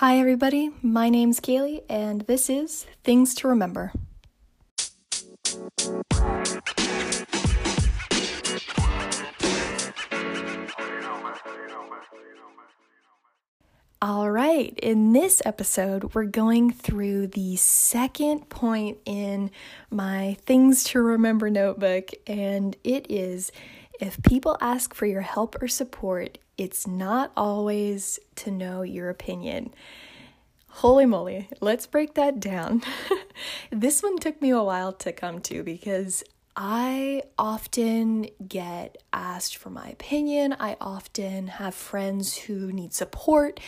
Hi, everybody. My name's Kaylee, and this is Things to Remember. All right, in this episode, we're going through the second point in my Things to Remember notebook, and it is if people ask for your help or support, it's not always to know your opinion. Holy moly, let's break that down. this one took me a while to come to because I often get asked for my opinion. I often have friends who need support.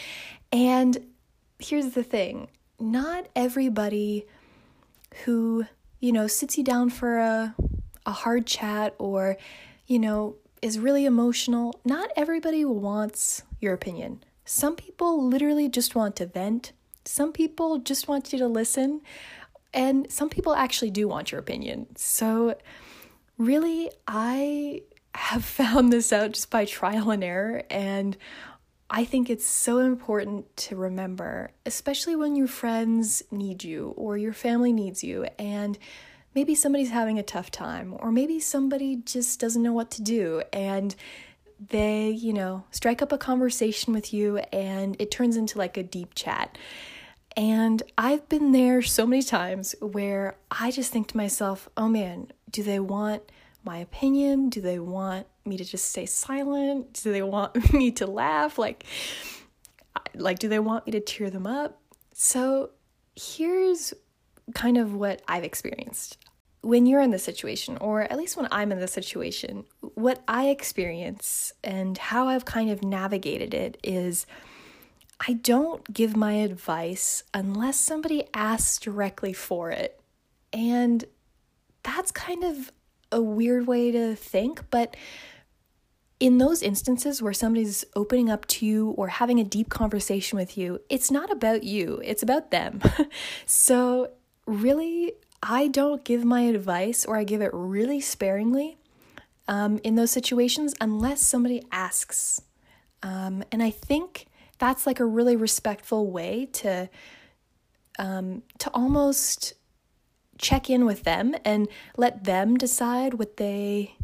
And here's the thing not everybody who, you know, sits you down for a, a hard chat or, you know, is really emotional, not everybody wants your opinion. Some people literally just want to vent. Some people just want you to listen, and some people actually do want your opinion. So, really, I have found this out just by trial and error, and I think it's so important to remember, especially when your friends need you or your family needs you, and maybe somebody's having a tough time, or maybe somebody just doesn't know what to do, and they, you know, strike up a conversation with you, and it turns into like a deep chat. And I've been there so many times where I just think to myself, oh man, do they want my opinion? Do they want me to just stay silent? Do they want me to laugh? Like, like, do they want me to cheer them up? So here's kind of what I've experienced. When you're in this situation, or at least when I'm in this situation, what I experience and how I've kind of navigated it is I don't give my advice unless somebody asks directly for it. And that's kind of a weird way to think, but in those instances where somebody's opening up to you or having a deep conversation with you, it's not about you, it's about them. so, really, I don't give my advice or I give it really sparingly um, in those situations unless somebody asks. Um, and I think that's like a really respectful way to um, to almost check in with them and let them decide what they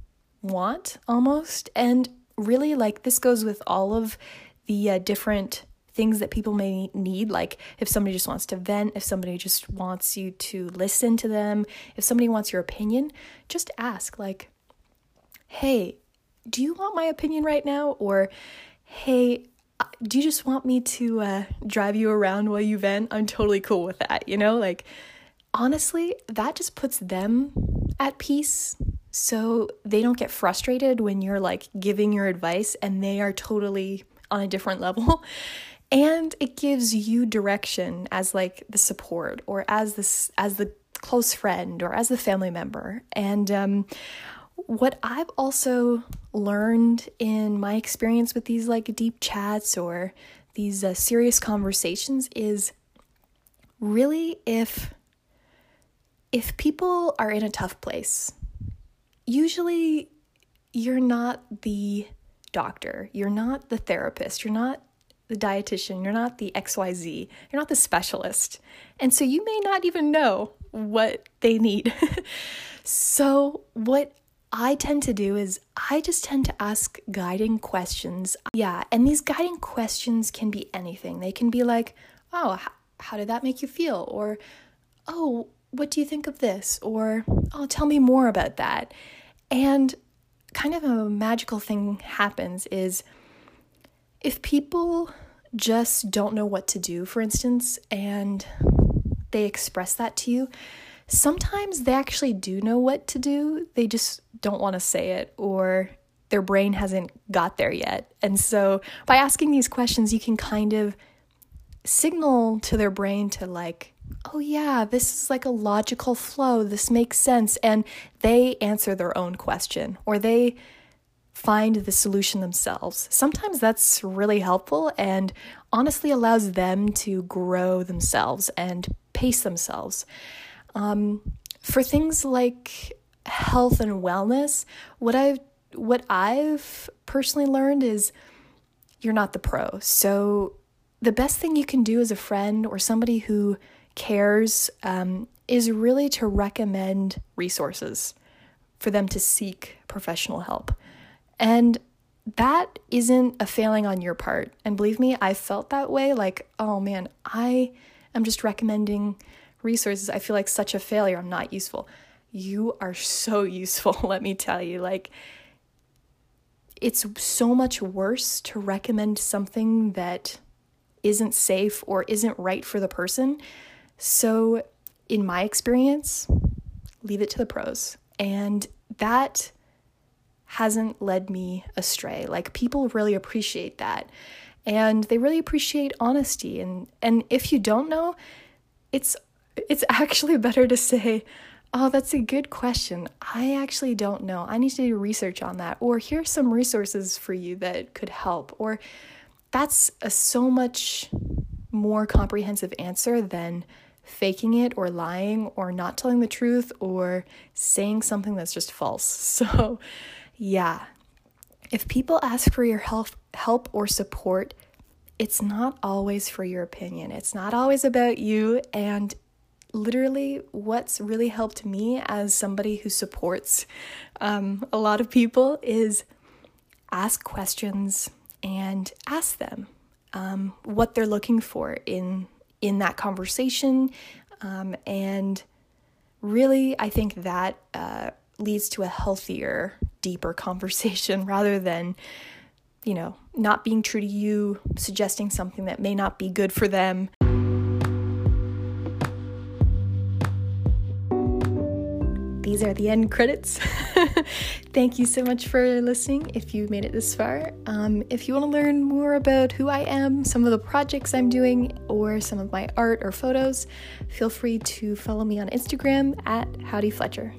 want almost and really like this goes with all of the uh, different things that people may need like if somebody just wants to vent if somebody just wants you to listen to them if somebody wants your opinion just ask like hey do you want my opinion right now or hey do you just want me to uh, drive you around while you vent? I'm totally cool with that, you know? Like, honestly, that just puts them at peace. So they don't get frustrated when you're like giving your advice and they are totally on a different level. And it gives you direction as like the support or as this as the close friend or as the family member. And um, what I've also learned in my experience with these like deep chats or these uh, serious conversations is really if if people are in a tough place usually you're not the doctor you're not the therapist you're not the dietitian you're not the xyz you're not the specialist and so you may not even know what they need so what I tend to do is I just tend to ask guiding questions. Yeah, and these guiding questions can be anything. They can be like, oh, how did that make you feel? Or, oh, what do you think of this? Or, oh, tell me more about that. And kind of a magical thing happens is if people just don't know what to do, for instance, and they express that to you, sometimes they actually do know what to do. They just don't want to say it or their brain hasn't got there yet. And so by asking these questions, you can kind of signal to their brain to like, oh yeah, this is like a logical flow. This makes sense. And they answer their own question or they find the solution themselves. Sometimes that's really helpful and honestly allows them to grow themselves and pace themselves. Um, for things like health and wellness, what I've what I've personally learned is you're not the pro. So the best thing you can do as a friend or somebody who cares um, is really to recommend resources for them to seek professional help. And that isn't a failing on your part. And believe me, I felt that way like, oh man, I am just recommending resources. I feel like such a failure. I'm not useful. You are so useful, let me tell you. Like, it's so much worse to recommend something that isn't safe or isn't right for the person. So, in my experience, leave it to the pros. And that hasn't led me astray. Like people really appreciate that. And they really appreciate honesty and and if you don't know, it's it's actually better to say, "Oh, that's a good question. I actually don't know. I need to do research on that." Or here's some resources for you that could help. Or that's a so much more comprehensive answer than faking it or lying or not telling the truth or saying something that's just false. So, yeah. If people ask for your help help or support, it's not always for your opinion. It's not always about you and literally what's really helped me as somebody who supports um, a lot of people is ask questions and ask them um, what they're looking for in in that conversation um, and really i think that uh, leads to a healthier deeper conversation rather than you know not being true to you suggesting something that may not be good for them these are the end credits. Thank you so much for listening if you made it this far. Um, if you want to learn more about who I am, some of the projects I'm doing, or some of my art or photos, feel free to follow me on Instagram at Howdy Fletcher.